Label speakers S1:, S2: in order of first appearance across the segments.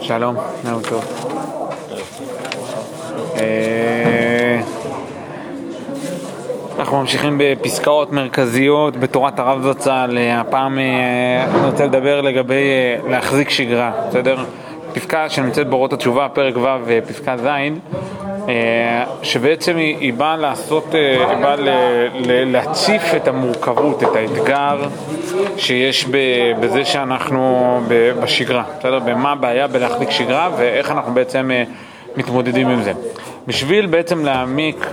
S1: שלום, יום טוב. אה, אנחנו ממשיכים בפסקאות מרכזיות בתורת הרב זצ"ל, אה, הפעם אה, אני רוצה לדבר לגבי להחזיק שגרה, בסדר? פסקה שנמצאת באורות התשובה, פרק ו', פסקה ז', שבעצם היא, היא באה לעשות, היא באה ל, ל, להציף את המורכבות, את האתגר שיש בזה שאנחנו בשגרה, בסדר? במה הבעיה בלהחזיק שגרה ואיך אנחנו בעצם מתמודדים עם זה. בשביל בעצם להעמיק,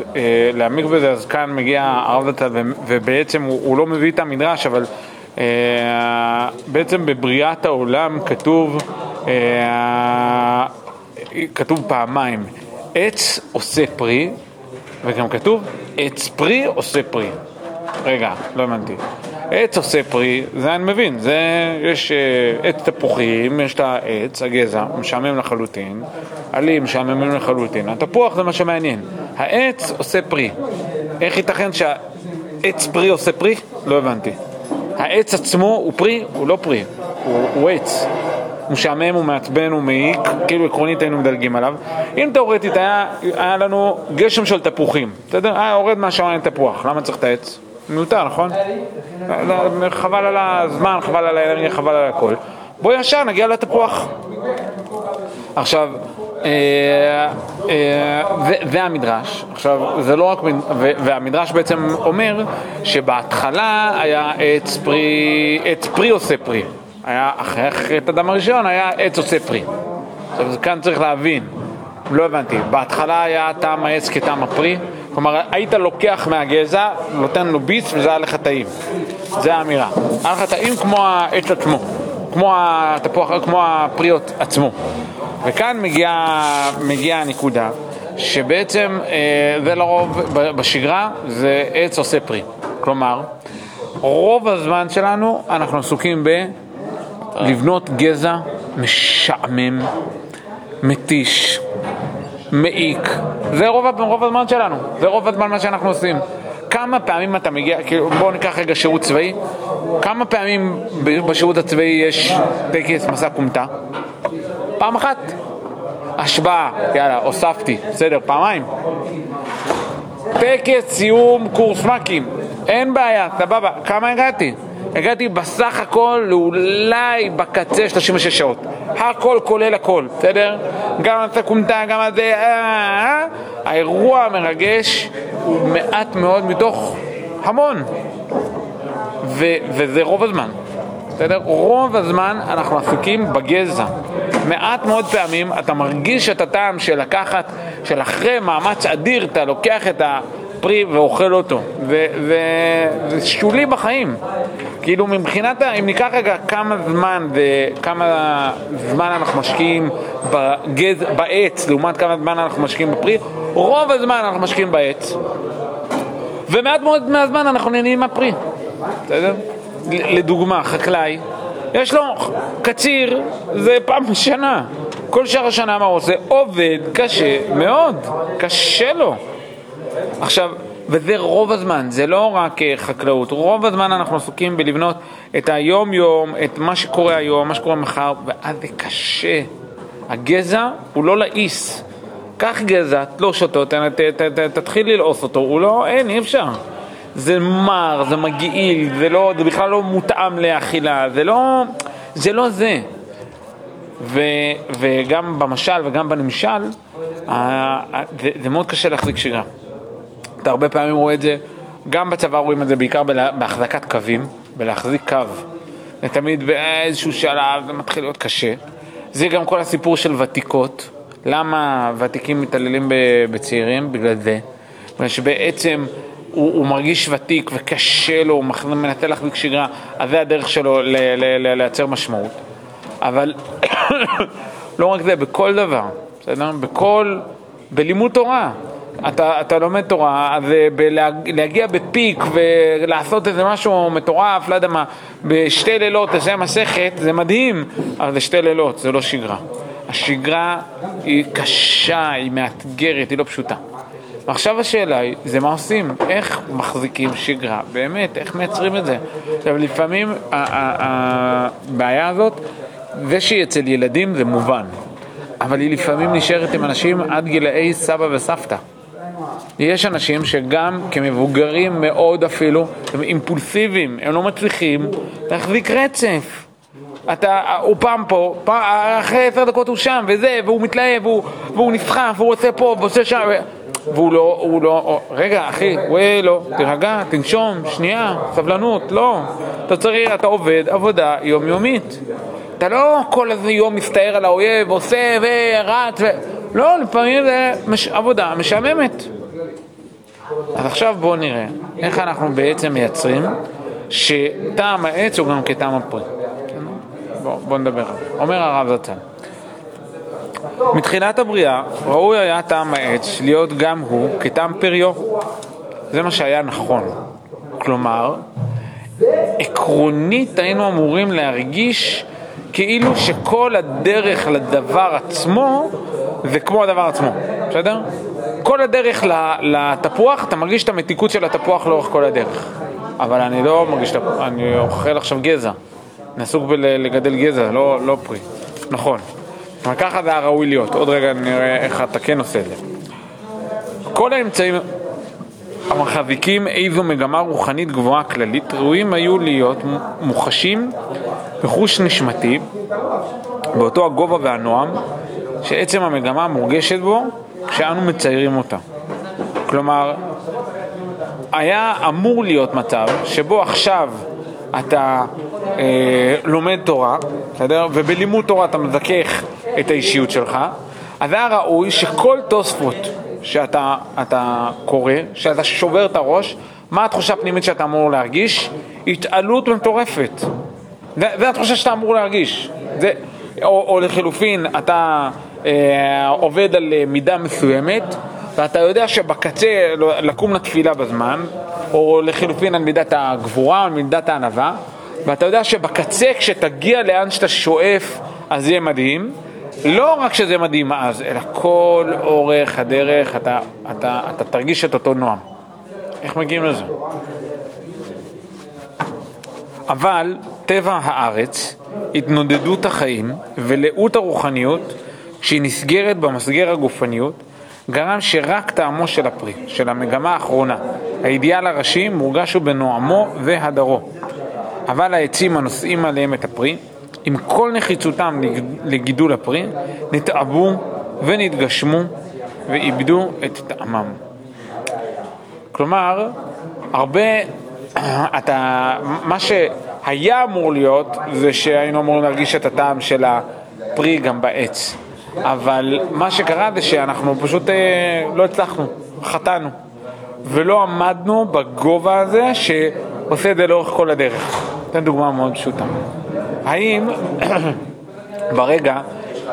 S1: להעמיק בזה, אז כאן מגיע הרב דתא ובעצם הוא, הוא לא מביא את המדרש, אבל בעצם בבריאת העולם כתוב כתוב פעמיים, עץ עושה פרי, וגם כתוב עץ פרי עושה פרי. רגע, לא הבנתי. עץ עושה פרי, זה אני מבין, זה, יש עץ תפוחים, יש את העץ, הגזע, משעמם לחלוטין, עלים משעממים לחלוטין, התפוח זה מה שמעניין. העץ עושה פרי. איך ייתכן שהעץ פרי עושה פרי? לא הבנתי. העץ עצמו הוא פרי? הוא לא פרי, הוא, הוא עץ. משעמם, הוא מעצבן, הוא מעיק, כאילו עקרונית היינו מדלגים עליו. אם תאורטית היה, היה לנו גשם של תפוחים, בסדר? היה יורד מהשמיים תפוח, למה צריך את העץ? מיותר, נכון? חבל על הזמן, חבל על האנרגיה, חבל על הכל. בוא ישר נגיע לתפוח. עכשיו, אה, אה, זה המדרש, עכשיו זה לא רק, והמדרש בעצם אומר שבהתחלה היה עץ פרי, עץ פרי עושה פרי, היה אחרי חטא אדם הראשון היה עץ עושה פרי. עכשיו כאן צריך להבין, לא הבנתי, בהתחלה היה טעם העץ כטעם הפרי, כלומר היית לוקח מהגזע, נותן לו ביס וזה היה לך טעים, זה האמירה. היה לך טעים כמו העץ עצמו, כמו התפוח, כמו הפריות עצמו. וכאן מגיעה מגיע הנקודה שבעצם אה, זה לרוב בשגרה זה עץ עושה פרי. כלומר, רוב הזמן שלנו אנחנו עסוקים ב... לבנות גזע משעמם, מתיש, מעיק. זה רוב, רוב הזמן שלנו, זה רוב הזמן מה שאנחנו עושים. כמה פעמים אתה מגיע, כאילו בואו ניקח רגע שירות צבאי, כמה פעמים בשירות הצבאי יש טקס מסע כומתה? פעם אחת. השבעה, יאללה, הוספתי, בסדר, פעמיים. טקס סיום קורס מ"כים, אין בעיה, סבבה, כמה הגעתי? הגעתי בסך הכל לאולי בקצה 36 שעות. הכל כולל הכל, בסדר? גם הסקומטה, גם הזה, אה, אה, אה. האירוע המרגש הוא מעט מאוד מתוך המון. ו- וזה רוב הזמן. בסדר? רוב הזמן אנחנו עסוקים בגזע. מעט מאוד פעמים אתה מרגיש את הטעם של לקחת, של אחרי מאמץ אדיר אתה לוקח את ה... פרי ואוכל אותו, וזה שולי בחיים. כאילו מבחינת, אם ניקח רגע כמה זמן וכמה זמן אנחנו משקיעים בגז, בעץ לעומת כמה זמן אנחנו משקיעים בפרי, רוב הזמן אנחנו משקיעים בעץ, ומעט מאוד מהזמן אנחנו נהנים מהפרי, בסדר? לדוגמה, חקלאי, יש לו קציר, זה פעם בשנה. כל שאר השנה מה הוא עושה? עובד קשה מאוד, קשה לו. עכשיו, וזה רוב הזמן, זה לא רק אה, חקלאות, רוב הזמן אנחנו עסוקים בלבנות את היום-יום, את מה שקורה היום, מה שקורה מחר, ואז זה קשה. הגזע הוא לא לעיס. קח גזע, תלוש אותו, ת, ת, ת, ת, תתחיל ללעוס אותו, הוא לא, אין, אי אפשר. זה מר, זה מגעיל, זה, לא, זה בכלל לא מותאם לאכילה, זה לא זה. לא זה. ו, וגם במשל וגם בנמשל, זה, זה מאוד קשה להחזיק שגרה. אתה הרבה פעמים רואה את זה, גם בצבא רואים את זה בעיקר בהחזקת קווים, בלהחזיק קו. זה תמיד באיזשהו שלב זה מתחיל להיות קשה. זה גם כל הסיפור של ותיקות. למה ותיקים מתעללים בצעירים? בגלל זה. בגלל שבעצם הוא, הוא מרגיש ותיק וקשה לו, הוא מנסה להחזיק שגרה, אז זה הדרך שלו לייצר משמעות. אבל לא רק זה, בכל דבר, בסדר? בכל, בלימוד תורה. אתה, אתה לומד תורה, אז להגיע בפיק ולעשות איזה משהו מטורף, לא יודע מה, בשתי לילות לסיים מסכת, זה מדהים, אבל זה שתי לילות, זה לא שגרה. השגרה היא קשה, היא מאתגרת, היא לא פשוטה. ועכשיו השאלה היא, זה מה עושים? איך מחזיקים שגרה? באמת, איך מייצרים את זה? עכשיו, לפעמים הבעיה הזאת זה שהיא אצל ילדים זה מובן, אבל היא לפעמים נשארת עם אנשים עד גילאי סבא וסבתא. יש אנשים שגם כמבוגרים מאוד אפילו, הם אימפולסיביים, הם לא מצליחים להחזיק רצף. אתה, הוא פעם פה, פעם, אחרי עשר דקות הוא שם, וזה, והוא מתלהב, והוא, והוא נסחף, והוא עושה פה, ועושה שם, והוא לא, הוא לא, רגע אחי, וואי לא, תירגע, תנשום, שנייה, סבלנות, לא. אתה צריך, אתה עובד עבודה יומיומית. אתה לא כל איזה יום מסתער על האויב, עושה ורץ, ו... לא, לפעמים זה מש... עבודה משעממת. אז עכשיו בואו נראה איך אנחנו בעצם מייצרים שטעם העץ הוא גם כטעם הפרי. בואו בוא נדבר. אומר הרב זצ"ל מתחילת הבריאה ראוי היה טעם העץ להיות גם הוא כטעם פריו. זה מה שהיה נכון. כלומר, עקרונית היינו אמורים להרגיש כאילו שכל הדרך לדבר עצמו זה כמו הדבר עצמו, בסדר? כל הדרך לתפוח, אתה מרגיש את המתיקות של התפוח לאורך כל הדרך. אבל אני לא מרגיש, אני אוכל עכשיו גזע. אני עסוק בלגדל גזע, לא, לא פרי. נכון. אבל ככה זה היה ראוי להיות. עוד רגע נראה איך אתה כן עושה את זה. כל האמצעים המחזיקים איזו מגמה רוחנית גבוהה כללית ראויים היו להיות מוחשים בחוש נשמתי באותו הגובה והנועם שעצם המגמה מורגשת בו כשאנו מציירים אותה. כלומר, היה אמור להיות מצב שבו עכשיו אתה אה, לומד תורה, בסדר? ובלימוד תורה אתה מזכך את האישיות שלך, אז היה ראוי שכל תוספות שאתה אתה קורא, שאתה שובר את הראש, מה התחושה הפנימית שאתה אמור להרגיש? התעלות מטורפת. זו התחושה שאתה אמור להרגיש. זה, או, או לחילופין, אתה אה, עובד על אה, מידה מסוימת, ואתה יודע שבקצה לקום לתפילה בזמן, או לחילופין על מידת הגבורה, על מידת הענווה, ואתה יודע שבקצה כשתגיע לאן שאתה שואף אז יהיה מדהים, לא רק שזה מדהים אז, אלא כל אורך הדרך אתה, אתה, אתה תרגיש את אותו נועם. איך מגיעים לזה? אבל טבע הארץ, התנודדות החיים ולאות הרוחניות, כשהיא נסגרת במסגר הגופניות, גרם שרק טעמו של הפרי, של המגמה האחרונה, האידיאל הראשי, מורגש הוא בנועמו והדרו. אבל העצים הנושאים עליהם את הפרי, עם כל נחיצותם לגידול הפרי, נתעבו ונתגשמו ואיבדו את טעמם. כלומר, הרבה, אתה, מה שהיה אמור להיות זה שהיינו אמורים להרגיש את הטעם של הפרי גם בעץ. אבל מה שקרה זה שאנחנו פשוט אה, לא הצלחנו, חטאנו. ולא עמדנו בגובה הזה שעושה את זה לאורך כל הדרך. אתן דוגמה מאוד פשוטה. האם ברגע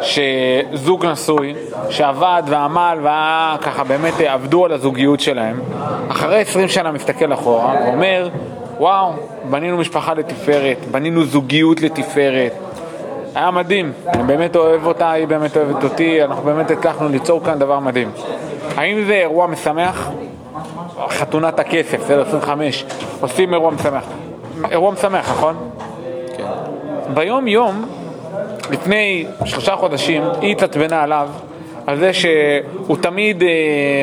S1: שזוג נשוי שעבד ועמל והיה ככה באמת עבדו על הזוגיות שלהם, אחרי 20 שנה מסתכל אחורה ואומר, וואו, בנינו משפחה לתפארת, בנינו זוגיות לתפארת, היה מדהים, אני באמת אוהב אותה, היא באמת אוהבת אותי, אנחנו באמת הצלחנו ליצור כאן דבר מדהים. האם זה אירוע משמח? חתונת הכסף, זה 25, עושים אירוע משמח. אירוע משמח, נכון? כן. ביום יום, לפני שלושה חודשים, היא התעצבנה עליו על זה שהוא תמיד אה,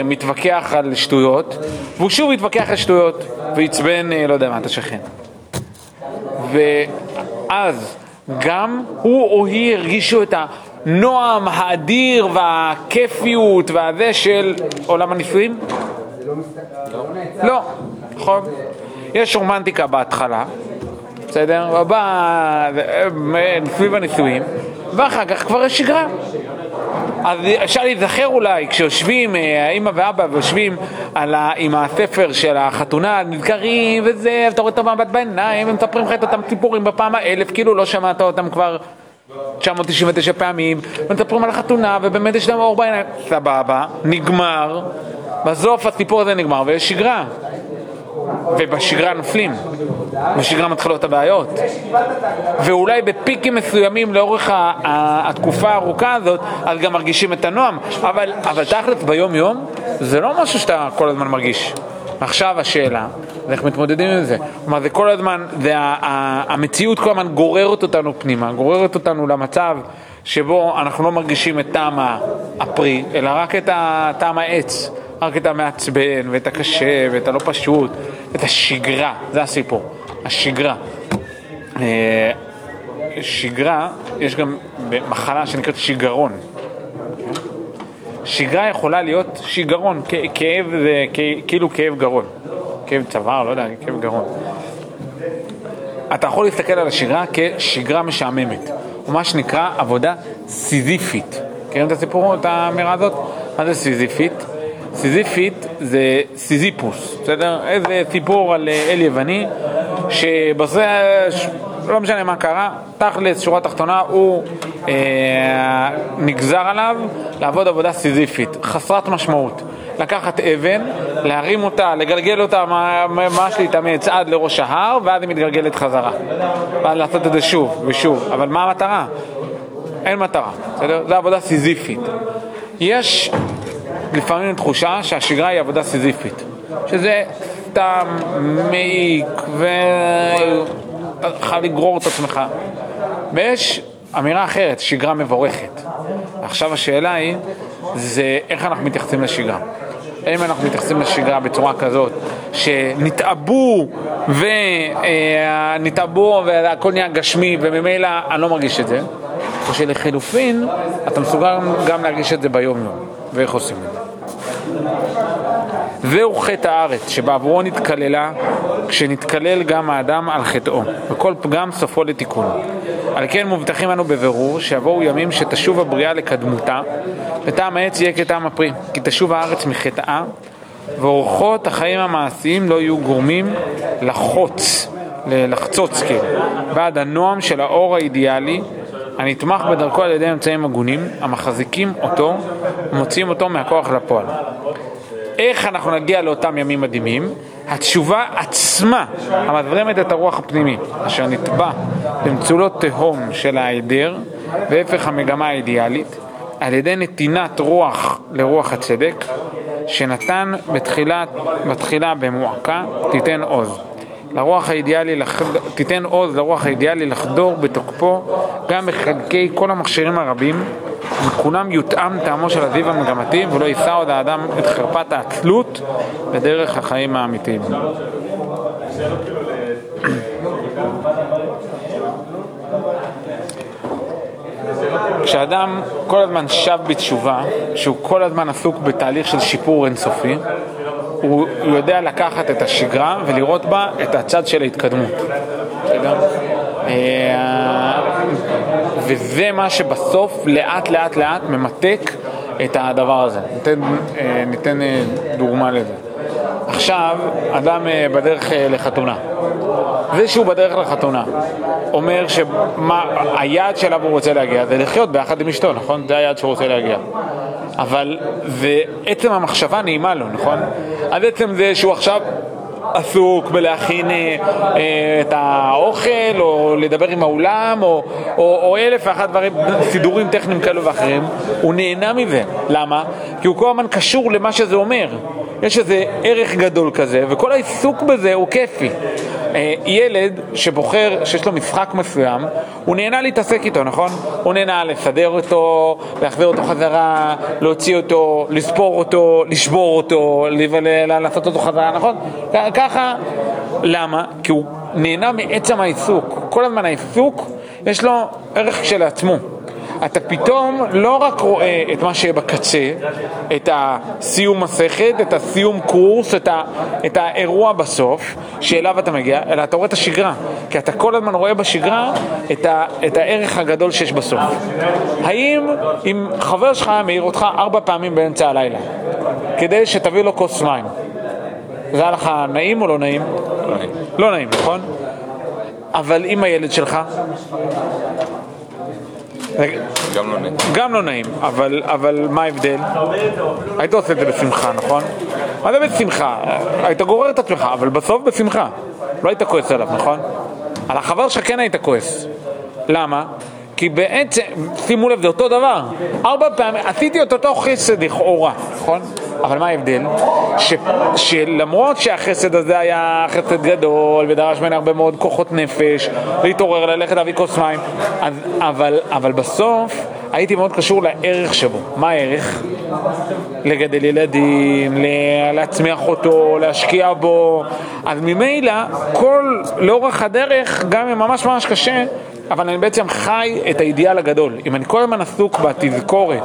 S1: מתווכח על שטויות, והוא שוב התווכח על שטויות, ועצבן, אה, לא יודע מה, את השכן. ואז גם הוא או היא הרגישו את הנועם האדיר והכיפיות והזה של עולם הנישואים? לא, נכון. יש רומנטיקה בהתחלה, בסדר? בא סביב הנישואים, ואחר כך כבר יש שגרה. אז אפשר להיזכר אולי, כשיושבים, אה, האמא ואבא ויושבים ה, עם הספר של החתונה, נזכרים וזה, ואתה רואה את המבט בעיניים, הם מספרים לך את אותם סיפורים בפעם האלף, כאילו לא שמעת אותם כבר 999 פעמים, ומספרים על החתונה, ובאמת יש להם אור בעיניים, סבבה, נגמר, בסוף הסיפור הזה נגמר ויש שגרה. ובשגרה נופלים, בשגרה מתחילות הבעיות. ואולי בפיקים מסוימים לאורך התקופה הארוכה הזאת, אז גם מרגישים את הנועם. אבל, אבל תכלס ביום יום, זה לא משהו שאתה כל הזמן מרגיש. עכשיו השאלה, אז איך מתמודדים עם זה? כלומר, זה כל הזמן, זה ה- ה- המציאות כל הזמן גוררת אותנו פנימה, גוררת אותנו למצב שבו אנחנו לא מרגישים את טעם ה- הפרי, אלא רק את ה- טעם העץ, רק את המעצבן, ואת הקשה, ואת הלא פשוט, את השגרה, זה הסיפור, השגרה. אה, שגרה, יש גם מחלה שנקראת שיגרון. שגרה יכולה להיות שיגרון, כ- כאב זה כ- כאילו כאב גרון, כאב צוואר, לא יודע, כאב גרון. אתה יכול להסתכל על השגרה כשגרה משעממת, או מה שנקרא עבודה סיזיפית. מכירים את הסיפור, את האמירה הזאת? מה זה סיזיפית? סיזיפית זה סיזיפוס, בסדר? איזה סיפור על אה, אל יווני, שבזה, לא משנה מה קרה, תכלס, שורה תחתונה, הוא אה, נגזר עליו לעבוד עבודה סיזיפית, חסרת משמעות. לקחת אבן, להרים אותה, לגלגל אותה ממש להתאמץ עד לראש ההר, ואז היא מתגלגלת חזרה. ואז לעשות את זה שוב ושוב. אבל מה המטרה? אין מטרה, בסדר? זו עבודה סיזיפית. יש לפעמים תחושה שהשגרה היא עבודה סיזיפית, שזה סתם מעיק ואתה חייב לגרור את עצמך. ויש אמירה אחרת, שגרה מבורכת. עכשיו השאלה היא, זה איך אנחנו מתייחסים לשגרה. האם אנחנו מתייחסים לשגרה בצורה כזאת שנתעבו ונתעבו והכל נהיה גשמי וממילא אני לא מרגיש את זה, או שלחילופין אתה מסוגל גם להרגיש את זה ביום יום, ואיך עושים את זה. זהו חטא הארץ, שבעבורו נתקללה, כשנתקלל גם האדם על חטאו, וכל פגם סופו לתיקון. על כן מובטחים אנו בבירור שיבואו ימים שתשוב הבריאה לקדמותה, וטעם העץ יהיה כטעם הפרי, כי תשוב הארץ מחטאה, ואורחות החיים המעשיים לא יהיו גורמים לחוץ, לחצוץ כאילו, בעד הנועם של האור האידיאלי, הנתמך בדרכו על ידי אמצעים הגונים, המחזיקים אותו ומוציאים אותו מהכוח לפועל. איך אנחנו נגיע לאותם ימים מדהימים? התשובה עצמה המזרמת את הרוח הפנימי, אשר נטבע במצולות תהום של ההיעדר והפך המגמה האידיאלית, על ידי נתינת רוח לרוח הצדק, שנתן בתחילה, בתחילה במועקה, תיתן עוז. לרוח האידיאלי, לח... תיתן עוז לרוח האידיאלי לחדור בתוקפו גם בחלקי כל המכשירים הרבים וכולם יותאם טעמו של הזיו המגמתי ולא יישא עוד האדם את חרפת העצלות בדרך החיים האמיתיים. כשאדם כל הזמן שב בתשובה, שהוא כל הזמן עסוק בתהליך של שיפור אינסופי, הוא יודע לקחת את השגרה ולראות בה את הצד של ההתקדמות. בסדר? וזה מה שבסוף לאט לאט לאט ממתק את הדבר הזה. ניתן, ניתן דוגמה לזה. עכשיו, אדם בדרך לחתונה. זה שהוא בדרך לחתונה אומר שהיעד שאליו הוא רוצה להגיע זה לחיות ביחד עם אשתו, נכון? זה היעד שהוא רוצה להגיע. אבל עצם המחשבה נעימה לו, נכון? אז עצם זה שהוא עכשיו עסוק בלהכין אה, אה, את האוכל, או לדבר עם האולם, או, או, או אלף ואחת דברים, סידורים טכניים כאלו ואחרים, הוא נהנה מזה. למה? כי הוא כל הזמן קשור למה שזה אומר. יש איזה ערך גדול כזה, וכל העיסוק בזה הוא כיפי. אה, ילד שבוחר, שיש לו משחק מסוים, הוא נהנה להתעסק איתו, נכון? הוא נהנה לסדר אותו, להחזיר אותו חזרה, להוציא אותו, לספור אותו, לשבור אותו, לעשות אותו חזרה, נכון? ככה, למה? כי הוא נהנה מעצם העיסוק. כל הזמן העיסוק, יש לו ערך כשלעצמו. אתה פתאום לא רק רואה את מה שבקצה, את הסיום מסכת, את הסיום קורס, את, ה, את האירוע בסוף, שאליו אתה מגיע, אלא אתה רואה את השגרה. כי אתה כל הזמן רואה בשגרה את, ה, את הערך הגדול שיש בסוף. האם אם חבר שלך מעיר אותך ארבע פעמים באמצע הלילה, כדי שתביא לו כוס מים, זה היה לך נעים או לא נעים?
S2: לא נעים.
S1: לא נעים, נכון? אבל עם הילד שלך?
S2: גם לא נעים.
S1: גם לא נעים, אבל, אבל מה ההבדל? היית עושה את זה בשמחה, נכון? מה זה בשמחה? היית גורר את עצמך, אבל בסוף בשמחה. לא היית כועס עליו, נכון? על החבר שלך כן היית כועס. למה? כי בעצם, שימו לב, זה אותו דבר. ארבע פעמים, עשיתי את אותו חסד לכאורה, נכון? אבל מה ההבדל? ש, שלמרות שהחסד הזה היה חסד גדול ודרש ממני הרבה מאוד כוחות נפש, להתעורר, ללכת להביא כוס מים, אז, אבל, אבל בסוף הייתי מאוד קשור לערך שבו. מה הערך? לגדל ילדים, להצמיח אותו, להשקיע בו. אז ממילא, כל, לאורך הדרך, גם אם ממש ממש קשה, אבל אני בעצם חי את האידיאל הגדול. אם אני כל הזמן עסוק בתזכורת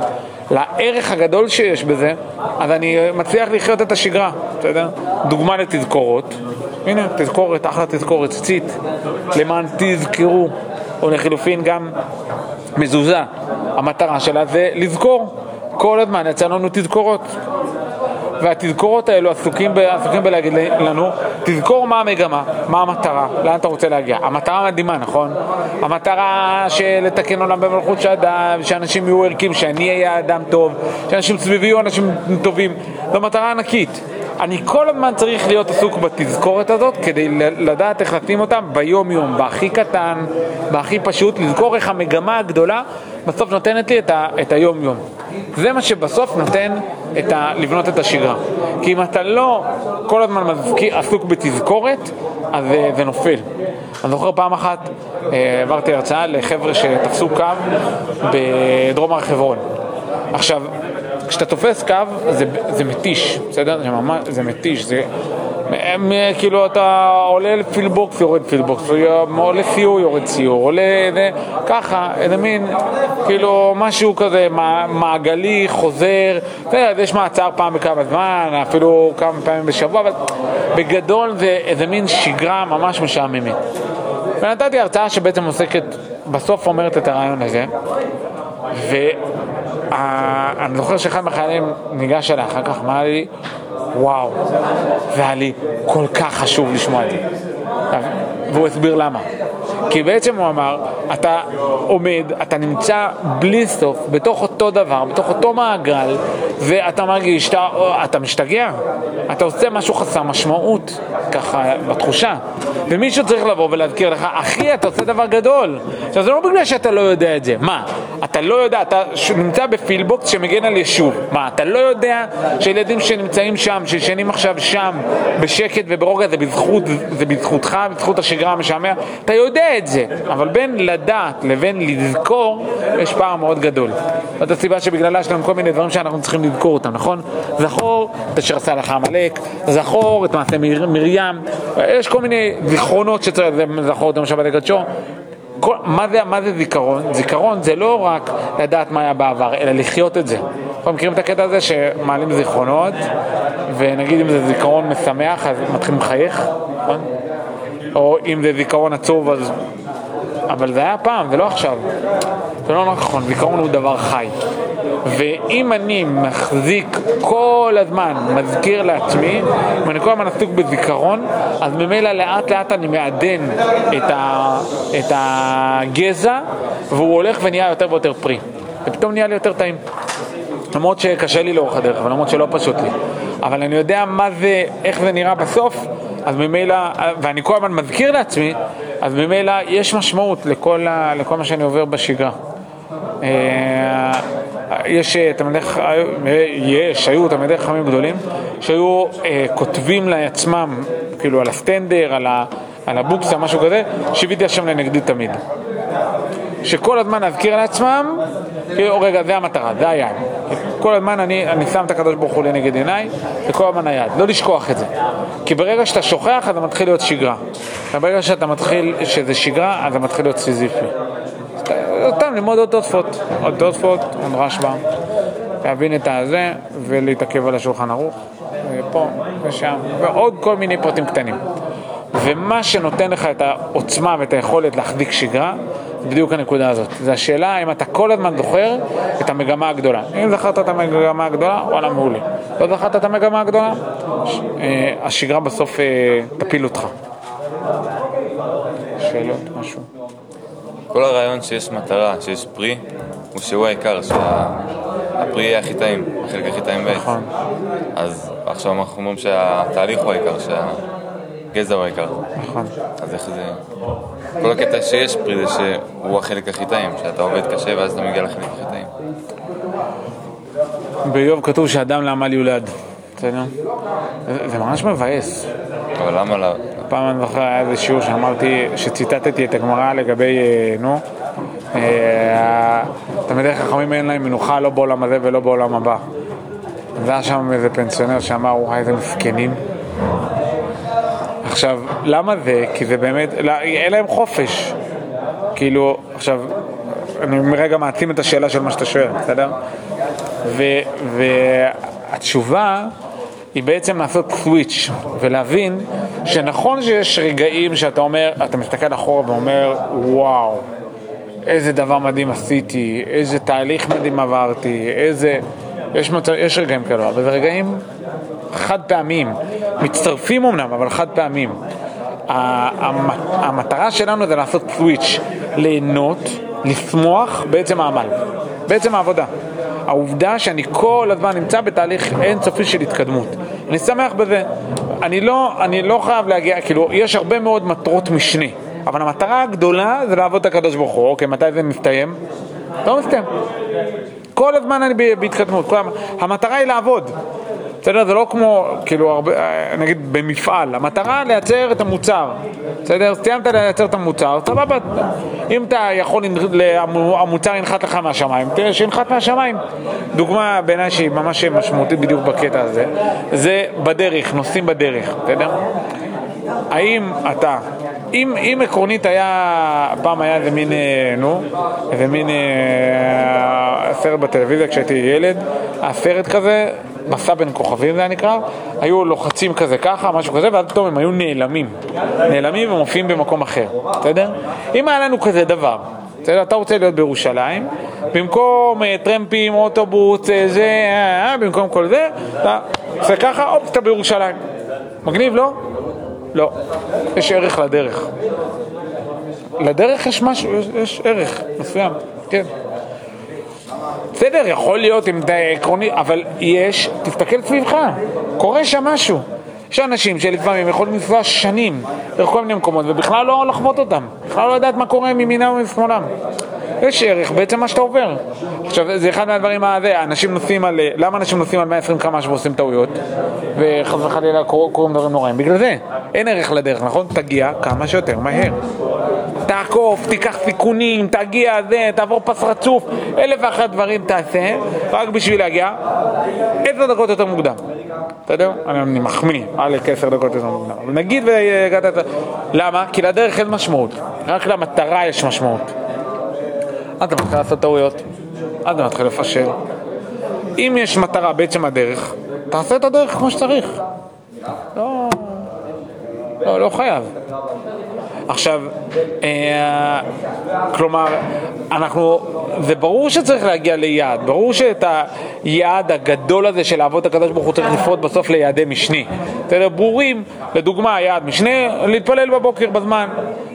S1: לערך הגדול שיש בזה, אז אני מצליח לחיות את השגרה, בסדר? דוגמה לתזכורות, הנה, תזכורת, אחלה תזכורת, ציצית, למען תזכרו, או לחילופין גם מזוזה, המטרה שלה זה לזכור. כל הזמן יצא לנו תזכורות. והתזכורות האלו עסוקים, ב, עסוקים בלהגיד לנו, תזכור מה המגמה, מה המטרה, לאן אתה רוצה להגיע. המטרה מדהימה, נכון? המטרה של לתקן עולם במלכות של אדם, שאנשים יהיו ערכיים, שאני אהיה אדם טוב, שאנשים סביבי יהיו אנשים טובים, זו מטרה ענקית. אני כל הזמן צריך להיות עסוק בתזכורת הזאת כדי לדעת איך לשים אותה ביום-יום, בהכי קטן, בהכי פשוט, לזכור איך המגמה הגדולה בסוף נותנת לי את, ה, את היום-יום. זה מה שבסוף נותן את ה, לבנות את השגרה. כי אם אתה לא כל הזמן מזכיר, עסוק בתזכורת, אז אה, זה נופל. אני זוכר פעם אחת, אה, העברתי הרצאה לחבר'ה שתפסו קו בדרום הר חברון. עכשיו, כשאתה תופס קו זה, זה מתיש, בסדר? זה ממש, זה מתיש, זה... כאילו אתה עולה לפילבוקס, יורד פילבוקס, עולה סיור, יורד סיור, עולה זה, ככה, איזה מין, כאילו משהו כזה מעגלי, חוזר, אתה יודע, יש מעצר פעם בכמה זמן, אפילו כמה פעמים בשבוע, אבל בגדול זה איזה מין שגרה ממש משעממת. ונתתי הרצאה שבעצם עוסקת, בסוף אומרת את הרעיון הזה, ו... אני זוכר שאחד מהחיילים ניגש אליי אחר כך, אמר לי, וואו, והיה לי כל כך חשוב לשמוע את זה. והוא הסביר למה. כי בעצם הוא אמר, אתה עומד, אתה נמצא בלי סוף בתוך אותו דבר, בתוך אותו מעגל, ואתה מרגיש, אתה, אתה משתגע, אתה עושה משהו חסר משמעות, ככה בתחושה. ומישהו צריך לבוא ולהזכיר לך, אחי, אתה עושה דבר גדול. עכשיו, זה לא בגלל שאתה לא יודע את זה. מה, אתה לא יודע, אתה נמצא בפילבוקס שמגן על יישוב. מה, אתה לא יודע שילדים שנמצאים שם, שישנים עכשיו שם, בשקט וברוגע, זה בזכות, זה בזכותך, בזכות השגרה המשעמע? אתה יודע את זה, אבל בין לדעת לבין לזכור, יש פער מאוד גדול. זאת הסיבה שבגללה יש לנו כל מיני דברים שאנחנו צריכים לזכור אותם, נכון? זכור את אשר עשה לך עמלק, זכור את מעשה מר, מרים, יש כל מיני זיכרונות שצריך לזכור אותם שבת הקדשו. כל, מה, זה, מה זה זיכרון? זיכרון זה לא רק לדעת מה היה בעבר, אלא לחיות את זה. אתם מכירים את הקטע הזה שמעלים זיכרונות, ונגיד אם זה זיכרון משמח, אז מתחילים לחייך, נכון? או אם זה זיכרון עצוב, אז... אבל זה היה פעם, זה לא עכשיו. זה לא נכון, זיכרון הוא דבר חי. ואם אני מחזיק כל הזמן, מזכיר לעצמי, אם אני כל הזמן עסוק בזיכרון, אז ממילא לאט לאט אני מעדן את, ה, את הגזע, והוא הולך ונהיה יותר ויותר פרי. ופתאום נהיה לי יותר טעים. למרות שקשה לי לאורך הדרך, ולמרות שלא פשוט לי. אבל אני יודע מה זה, איך זה נראה בסוף, אז ממילא, ואני כל הזמן מזכיר לעצמי, אז ממילא יש משמעות לכל, לכל מה שאני עובר בשגרה. אה, יש תלמידי, יש, היו תלמידי חכמים גדולים שהיו אה, כותבים לעצמם, כאילו על הסטנדר, על, הבוקסה, משהו כזה, שיוויתי השם לנגדי תמיד. שכל הזמן להזכיר לעצמם, כאילו, רגע, זה המטרה, זה היעד. כל הזמן אני, אני שם את הקדוש ברוך הוא לנגד עיניי, זה כל הזמן היעד, לא לשכוח את זה. כי ברגע שאתה שוכח, אז זה מתחיל להיות שגרה. וברגע שאתה מתחיל, שזה שגרה, אז זה מתחיל להיות סיזיפי. סתם ללמוד עוד תוספות, עוד תוספות, עוד רשב"א, להבין את הזה ולהתעכב על השולחן ערוך, ופה ושם, ועוד כל מיני פרטים קטנים. ומה שנותן לך את העוצמה ואת היכולת להחזיק שגרה, זה בדיוק הנקודה הזאת. זו השאלה אם אתה כל הזמן זוכר את המגמה הגדולה. אם זכרת את המגמה הגדולה, וואלה מעולה. לא זכרת את המגמה הגדולה, אה, השגרה בסוף אה, תפיל אותך. שאלות, משהו.
S2: כל הרעיון שיש מטרה, שיש פרי, הוא שהוא העיקר, שהפרי יהיה הכי טעים, החלק הכי טעים בעץ. נכון. אז עכשיו אנחנו אומרים שהתהליך הוא העיקר, שהגזע הוא העיקר.
S1: נכון.
S2: אז איך זה... כל הקטע שיש פרי זה שהוא החלק הכי טעים, שאתה עובד קשה ואז אתה מגיע לחלק הכי טעים.
S1: באיוב כתוב שאדם לעמל יולד. בסדר? זה, ממש מבאס.
S2: אבל למה.
S1: פעם אני זוכר, היה איזה שיעור שאמרתי, שציטטתי את הגמרא לגבי, אה, נו, אה, תלמידי חכמים אין להם מנוחה לא בעולם הזה ולא בעולם הבא. והיה שם איזה פנסיונר שאמר, וואי, איזה מסכנים. עכשיו, למה זה? כי זה באמת, לא, אין להם חופש. כאילו, עכשיו, אני רגע מעצים את השאלה של מה שאתה שואל, בסדר? והתשובה היא בעצם לעשות סוויץ' ולהבין שנכון שיש רגעים שאתה אומר, אתה מסתכל אחורה ואומר, וואו, איזה דבר מדהים עשיתי, איזה תהליך מדהים עברתי, איזה... יש, מצב, יש רגעים כאלו, אבל זה רגעים חד פעמיים, מצטרפים אמנם, אבל חד פעמיים. המטרה שלנו זה לעשות סוויץ', ליהנות, לשמוח בעצם העמל, בעצם העבודה. העובדה שאני כל הזמן נמצא בתהליך אינסופי של התקדמות. אני שמח בזה. אני לא, אני לא חייב להגיע, כאילו, יש הרבה מאוד מטרות משנה, אבל המטרה הגדולה זה לעבוד את הקדוש ברוך הוא. אוקיי, מתי זה מסתיים? לא מסתיים. כל הזמן אני בהתקדמות. המטרה היא לעבוד. בסדר? זה לא כמו, כאילו, הרבה, נגיד במפעל, המטרה לייצר את המוצר, בסדר? סיימת לייצר את המוצר, סבבה, אם אתה יכול, המוצר ינחת לך מהשמיים, תראה שינחת מהשמיים. דוגמה בעיניי שהיא ממש משמעותית בדיוק בקטע הזה, זה בדרך, נוסעים בדרך, בסדר? האם אתה, אם, אם עקרונית היה, פעם היה איזה מין, אה, נו, איזה מין אה, סרט בטלוויזיה כשהייתי ילד, הסרט כזה, מסע בין כוכבים זה היה נקרא, היו לוחצים כזה ככה, משהו כזה, ואז פתאום הם היו נעלמים. נעלמים ומופיעים במקום אחר, בסדר? אם היה לנו כזה דבר, בסדר? אתה רוצה להיות בירושלים, במקום uh, טרמפים, אוטובוס, uh, זה, במקום כל זה, אתה עושה ככה, הופ, אתה בירושלים. מגניב, לא? לא. יש ערך לדרך. לדרך יש משהו, יש, יש ערך מסוים, כן. בסדר, יכול להיות עם עקרוני, אבל יש, תסתכל סביבך, קורה שם משהו. יש אנשים שלפעמים יכולים לנסוע שנים דרך כל מיני מקומות ובכלל לא לחוות אותם, בכלל לא לדעת מה קורה ממינם ומשמאלם. יש ערך בעצם מה שאתה עובר. עכשיו, זה אחד מהדברים אנשים נוסעים על, למה אנשים נוסעים על 120 קמ"ש ועושים טעויות? וחס וחלילה קורים דברים נוראים? בגלל זה, אין ערך לדרך, נכון? תגיע כמה שיותר מהר. תעקוף, תיקח סיכונים, תגיע, זה, תעבור פס רצוף, אלף ואחת דברים תעשה, רק בשביל להגיע עשר דקות יותר מוקדם. בסדר? אני מחמיא, עלק עשר דקות יותר מוקדם. נגיד והגעת... למה? כי לדרך אין משמעות, רק למטרה יש משמעות. אז אתה מתחיל לעשות טעויות, אז אתה מתחיל לפשל. אם יש מטרה בעצם הדרך, תעשה את הדרך כמו שצריך. לא, לא, לא חייב. עכשיו, אה, כלומר, אנחנו, זה ברור שצריך להגיע ליעד, ברור שאת היעד הגדול הזה של לעבוד את הקדוש ברוך הוא צריך לפרוט בסוף ליעדי משני. בסדר? ברורים, לדוגמה, יעד משנה, להתפלל בבוקר בזמן,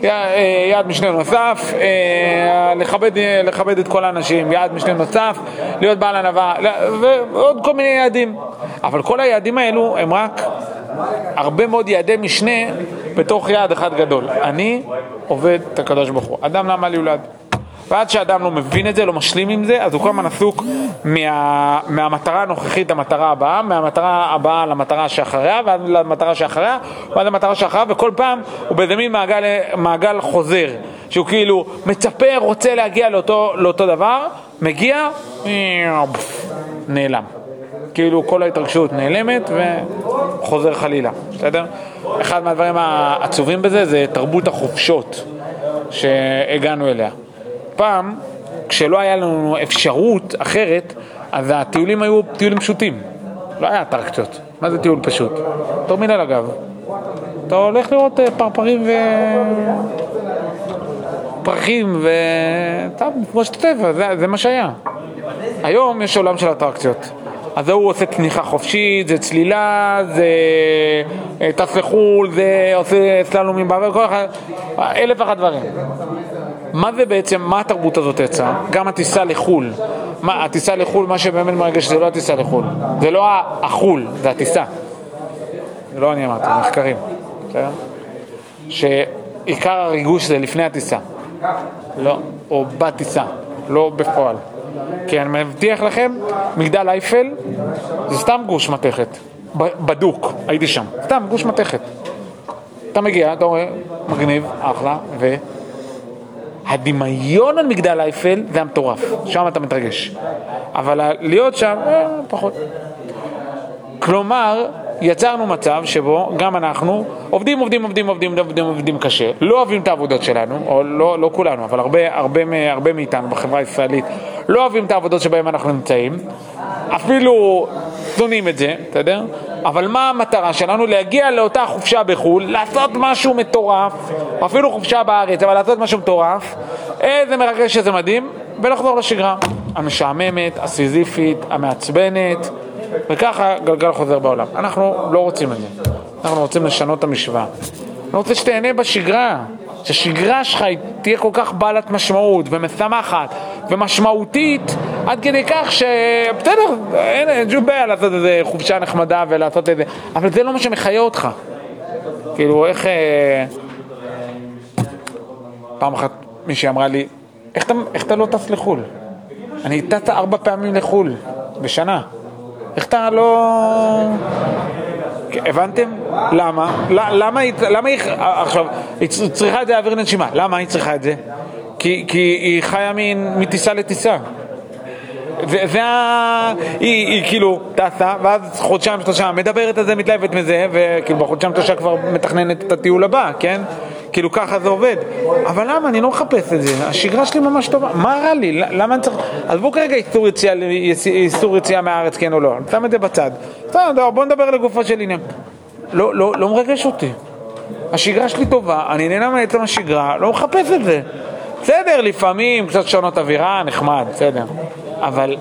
S1: אה, יעד משנה נוסף, אה, לכבד, לכבד את כל האנשים, יעד משנה נוסף, להיות בעל ענווה, ועוד כל מיני יעדים. אבל כל היעדים האלו הם רק הרבה מאוד יעדי משנה בתוך יעד אחד גדול. אני עובד את הקדוש ברוך הוא. אדם למה יולד? ועד שאדם לא מבין את זה, לא משלים עם זה, אז הוא כל הזמן עסוק מה, מהמטרה הנוכחית למטרה הבאה, מהמטרה הבאה למטרה שאחריה, ואז למטרה שאחריה, ואז למטרה שאחריה, וכל פעם הוא באיזה מין מעגל, מעגל חוזר, שהוא כאילו מצפה, רוצה להגיע לאותו, לאותו דבר, מגיע, נעלם. כאילו כל ההתרגשות נעלמת וחוזר חלילה, בסדר? אחד מהדברים העצובים בזה זה תרבות החופשות שהגענו אליה. פעם, כשלא היה לנו אפשרות אחרת, אז הטיולים היו טיולים פשוטים. לא היה אטרקציות. מה זה טיול פשוט? טרמינל אגב. אתה הולך לראות אה, פרפרים ו... פרחים ו... טוב, לפגוש את הטבע, זה, זה מה שהיה. היום יש עולם של אטרקציות. אז הוא עושה תניחה חופשית, זה צלילה, זה אה, טס לחו"ל, זה עושה סללומים בעבר, כל אחד, אלף ואחת דברים. מה זה בעצם, מה התרבות הזאת יצאה? גם הטיסה לחו"ל. מה, הטיסה לחו"ל, מה שבאמת מרגש זה לא הטיסה לחו"ל. זה לא החו"ל, זה הטיסה. זה לא אני אמרתי, מחקרים. שעיקר הריגוש זה לפני הטיסה. לא, או בטיסה, לא בפועל. כי אני מבטיח לכם, מגדל אייפל זה סתם גוש מתכת. בדוק, הייתי שם, סתם, גוש מתכת. אתה מגיע, אתה רואה, מגניב, אחלה, ו... הדמיון על מגדל אייפל זה המטורף, שם אתה מתרגש. אבל להיות שם, אה, פחות. כלומר, יצרנו מצב שבו גם אנחנו עובדים, עובדים, עובדים, עובדים, עובדים, עובדים קשה, לא אוהבים את העבודות שלנו, או לא, לא כולנו, אבל הרבה, הרבה, הרבה מאיתנו בחברה הישראלית לא אוהבים את העבודות שבהן אנחנו נמצאים, אפילו שונאים את זה, בסדר? אבל מה המטרה שלנו? להגיע לאותה חופשה בחו"ל, לעשות משהו מטורף, אפילו חופשה בארץ, אבל לעשות משהו מטורף, איזה מרגש שזה מדהים, ולחזור לשגרה המשעממת, הסיזיפית, המעצבנת, וככה גלגל חוזר בעולם. אנחנו לא רוצים את זה, אנחנו רוצים לשנות את המשוואה. אני רוצה שתהנה בשגרה, שהשגרה שלך תהיה כל כך בעלת משמעות ומשמחת ומשמעותית עד כדי כך ש... בסדר, אין, שום בעיה לעשות איזה חופשה נחמדה ולעשות איזה... אבל זה לא מה שמחיה אותך. כאילו, איך... אה, פעם אחת מישהי אמרה לי, איך אתה, איך אתה לא טס לחו"ל? אני טס ארבע פעמים לחו"ל בשנה. איך אתה לא... הבנתם? למה? למה היא, למה היא, עכשיו, היא צריכה את זה לאוויר לנשימה, למה היא צריכה את זה? כי, היא חיה מטיסה לטיסה. זה, זה ה... היא כאילו טסה, ואז חודשיים שלושה מדברת על זה, מתלהבת מזה, וכאילו בחודשיים שלושה כבר מתכננת את הטיול הבא, כן? כאילו ככה זה עובד. אבל למה? אני לא מחפש את זה. השגרה שלי ממש טובה. מה רע לי? למה אני צריך... עזבו כרגע איסור יציאה, איסור יציאה מהארץ, כן או לא. אני שם את זה בצד. בסדר, בוא נדבר לגופו של עניין. לא, לא, לא מרגש אותי. השגרה שלי טובה, אני נהנה מעצם השגרה, לא מחפש את זה. בסדר, לפעמים קצת שונות אווירה, נחמד, בסדר. אבל,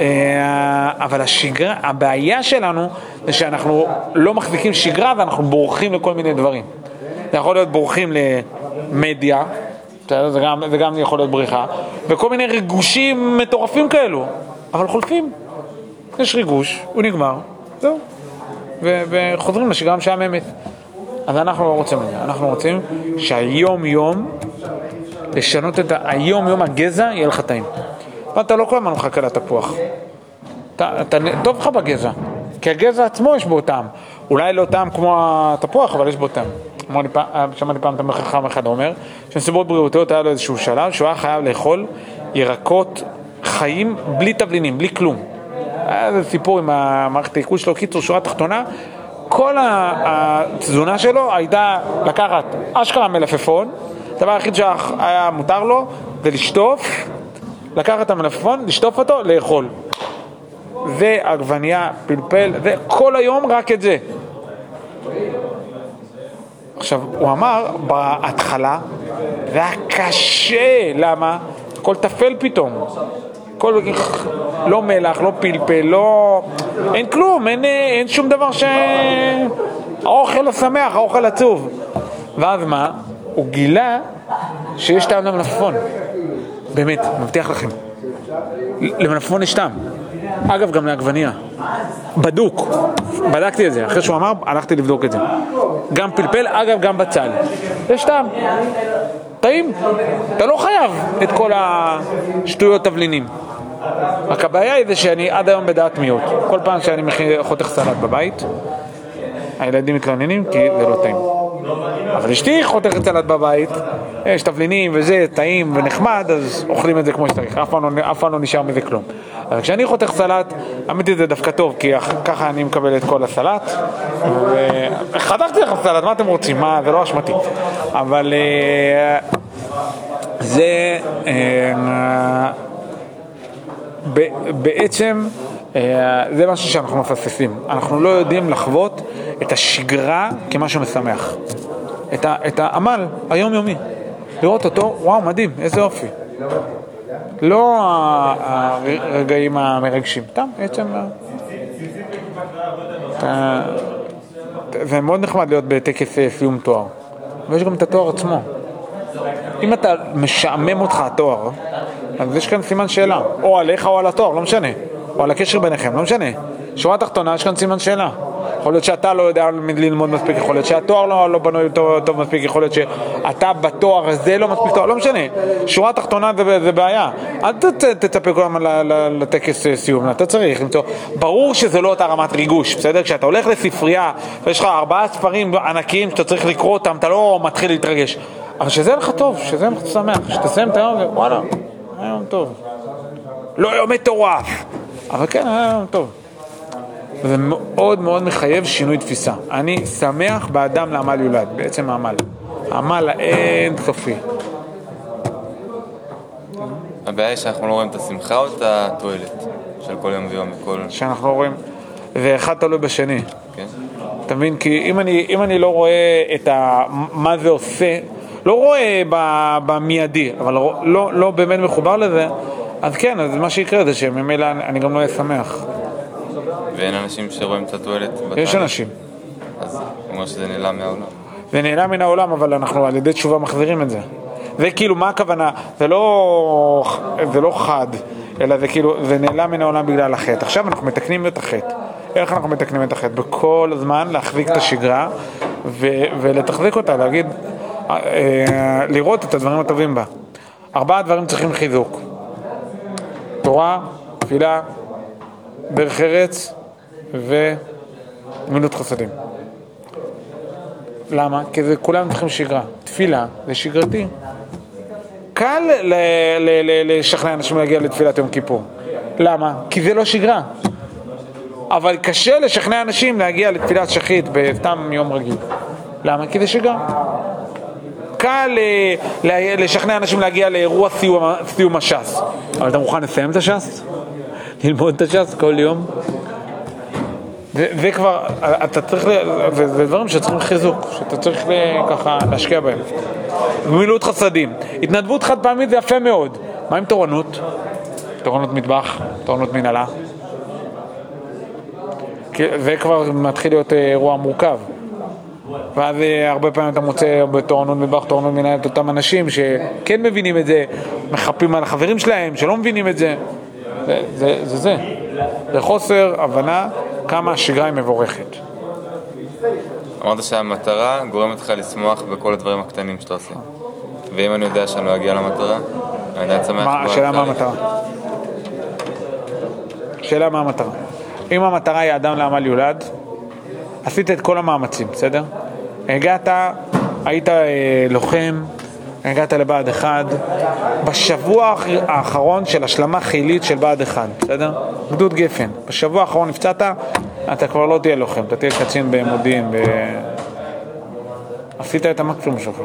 S1: אה, אבל השגרה, הבעיה שלנו זה שאנחנו לא מחזיקים שגרה ואנחנו בורחים לכל מיני דברים. זה יכול להיות בורחים למדיה, זה גם, זה גם יכול להיות בריחה, וכל מיני ריגושים מטורפים כאלו, אבל חולפים. יש ריגוש, הוא נגמר, זהו. וחוזרים לשגרה משעממת. אז אנחנו לא רוצים את זה, אנחנו רוצים שהיום-יום, לשנות את. היום-יום הגזע יהיה לך טעים. ואתה לא כל הזמן מחכה לתפוח. אתה, אתה, טוב לך בגזע, כי הגזע עצמו יש בו טעם. אולי לא טעם כמו התפוח, אבל יש בו טעם. אמר לי פעם- שמעתי פעם תלמיד חכם אחד אומר, שמסיבות בריאותיות היה לו איזשהו שלב שהוא היה חייב לאכול ירקות חיים בלי תבלינים, בלי כלום. היה איזה סיפור עם המערכת העיכול שלו, קיצור, שורה תחתונה, כל התזונה שלו הייתה לקחת אשכרה מלפפון, הדבר היחיד שהיה מותר לו זה לשטוף, לקחת את המלפפון, לשטוף אותו, לאכול. ועגבנייה, פלפל, וכל היום רק את זה. עכשיו, הוא אמר בהתחלה, זה היה קשה, למה? הכל טפל פתאום. הכל, לא מלח, לא פלפל, לא... אין כלום, אין, אין שום דבר ש... האוכל השמח, האוכל עצוב. ואז מה? הוא גילה שיש טעם למלפפון. באמת, מבטיח לכם. למלפפון יש טעם. אגב, גם לעגבנייה. בדוק. בדקתי את זה. אחרי שהוא אמר, הלכתי לבדוק את זה. גם פלפל, אגב, גם בצל. יש טעם. טעים. אתה לא חייב את כל השטויות תבלינים. רק הבעיה היא זה שאני עד היום בדעת מיעוט. כל פעם שאני חותך סלט בבית, הילדים מתלוננים כי זה לא טעים. אבל אשתי חותכת סלט בבית, יש תבלינים וזה, טעים ונחמד, אז אוכלים את זה כמו שצריך, אף פעם לא, לא נשאר מזה כלום. אבל כשאני חותך סלט, היא זה דווקא טוב, כי ככה אני מקבל את כל הסלט. וחתכתי לך סלט, מה אתם רוצים? מה, זה לא אשמתי. אבל אה, זה... אה, בעצם זה משהו שאנחנו מפספסים. אנחנו לא יודעים לחוות את השגרה כמשהו משמח. את, ה, את העמל היומיומי. לראות אותו, וואו, מדהים, איזה יופי. לא הרגעים המרגשים, סתם, בעצם... אה, זה מאוד נחמד להיות בטקס אה, סיום תואר. ויש גם את התואר עצמו. אם אתה משעמם אותך התואר, אז יש כאן סימן שאלה, או עליך או על התואר, לא משנה, או על הקשר ביניכם, לא משנה. שורה תחתונה, יש כאן סימן שאלה. יכול להיות שאתה לא יודע ללמוד מספיק, יכול להיות שהתואר לא, לא בנוי טוב, טוב מספיק, יכול להיות שאתה בתואר הזה לא מספיק טוב, לא משנה. שורה תחתונה זה, זה בעיה. אל תצפה כל הזמן לטקס סיום, אתה צריך למצוא. ברור שזה לא אותה רמת ריגוש, בסדר? כשאתה הולך לספרייה ויש לך ארבעה ספרים ענקיים שאתה צריך לקרוא אותם, אתה לא מתחיל להתרגש. אבל שזה יהיה לך טוב, שזה יהיה לך שמח, שתסיים את היום, וואלה, היה יום טוב. לא יום מטורף, אבל כן, היה יום טוב. זה מאוד מאוד מחייב שינוי תפיסה. אני שמח באדם לעמל יולד, בעצם העמל. העמל האין סופי.
S2: הבעיה היא שאנחנו לא רואים את השמחה או את התועלת של כל יום ויום וכל...
S1: שאנחנו לא רואים, ואחד תלוי בשני.
S2: כן.
S1: אתה מבין? כי אם אני, אם אני לא רואה את ה, מה זה עושה, לא רואה במיידי, אבל לא, לא, לא באמת מחובר לזה, אז כן, אז מה שיקרה זה שממילא אני גם לא אהיה שמח.
S2: ואין אנשים שרואים את התועלת בתהליך.
S1: יש אנשים.
S2: אז הוא אומר שזה נעלם מהעולם.
S1: זה נעלם מן העולם, אבל אנחנו על ידי תשובה מחזירים את זה. זה כאילו, מה הכוונה? זה לא, זה לא חד, אלא זה כאילו, זה נעלם מן העולם בגלל החטא. עכשיו אנחנו מתקנים את החטא. איך אנחנו מתקנים את החטא? בכל הזמן להחזיק את השגרה ו- ולתחזק אותה, להגיד, אה, אה, לראות את הדברים הטובים בה. ארבעה דברים צריכים חיזוק. תורה, תפילה, דרך ארץ ומילות חסדים. למה? כי זה כולם צריכים שגרה. תפילה זה שגרתי. קל לשכנע אנשים להגיע לתפילת יום כיפור. למה? כי זה לא שגרה. אבל קשה לשכנע אנשים להגיע לתפילת שחית בסתם יום רגיל. למה? כי זה שגרה. קל לשכנע אנשים להגיע לאירוע סיום, הש"ס. אבל אתה מוכן לסיים את הש"ס? ללמוד את הש"ס כל יום? זה כבר, אתה צריך, זה דברים שצריכים חיזוק, שאתה צריך ככה להשקיע בהם. גמילות חסדים. התנדבות חד פעמית זה יפה מאוד. מה עם תורנות? תורנות מטבח, תורנות מנהלה. זה כבר מתחיל להיות אה, אירוע מורכב. ואז אה, הרבה פעמים אתה מוצא בתורנות מטבח, תורנות מנהל את אותם אנשים שכן מבינים את זה, מחפים על החברים שלהם שלא מבינים את זה. זה זה. זה, זה. זה חוסר הבנה כמה השגרה היא מבורכת.
S2: אמרת שהמטרה גורמת לך לשמוח בכל הדברים הקטנים שאתה עושה. ואם אני יודע שאני לא אגיע למטרה, אני עדיין שמח.
S1: השאלה מה המטרה? שאלה מה המטרה. אם המטרה היא אדם לעמל יולד, עשית את כל המאמצים, בסדר? הגעת, היית אה, לוחם, הגעת לבה"ד 1, בשבוע האחרון של השלמה חילית של בה"ד 1, בסדר? גדוד גפן. בשבוע האחרון נפצעת, אתה כבר לא תהיה לוחם, אתה תהיה קצין במודיעין. ב... עשית את המקסימום שלך.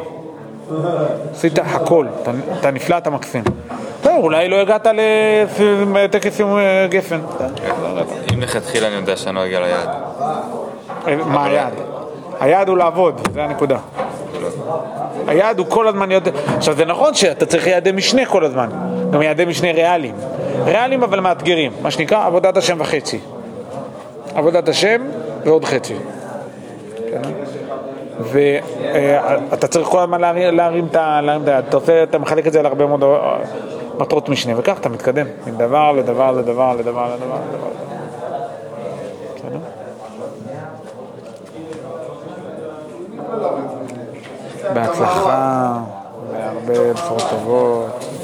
S1: עשית הכל, אתה, אתה נפלט המקסים. טוב, אולי לא הגעת לטקס סיום אה, גפן.
S2: אם לכתחילה אני יודע שאני לא אגיע ליעד.
S1: אה, מה היעד? היעד הוא לעבוד, זה הנקודה. היעד הוא כל הזמן להיות... עכשיו זה נכון שאתה צריך יעדי משנה כל הזמן, גם יעדי משנה ריאליים. ריאליים אבל מאתגרים, מה שנקרא עבודת השם וחצי. עבודת השם ועוד חצי. ואתה צריך כל הזמן להרים את היד, אתה מחלק את זה להרבה מאוד מטרות משנה, וכך אתה מתקדם, מדבר לדבר לדבר לדבר לדבר לדבר. בהצלחה, בהרבה בשורות טובות.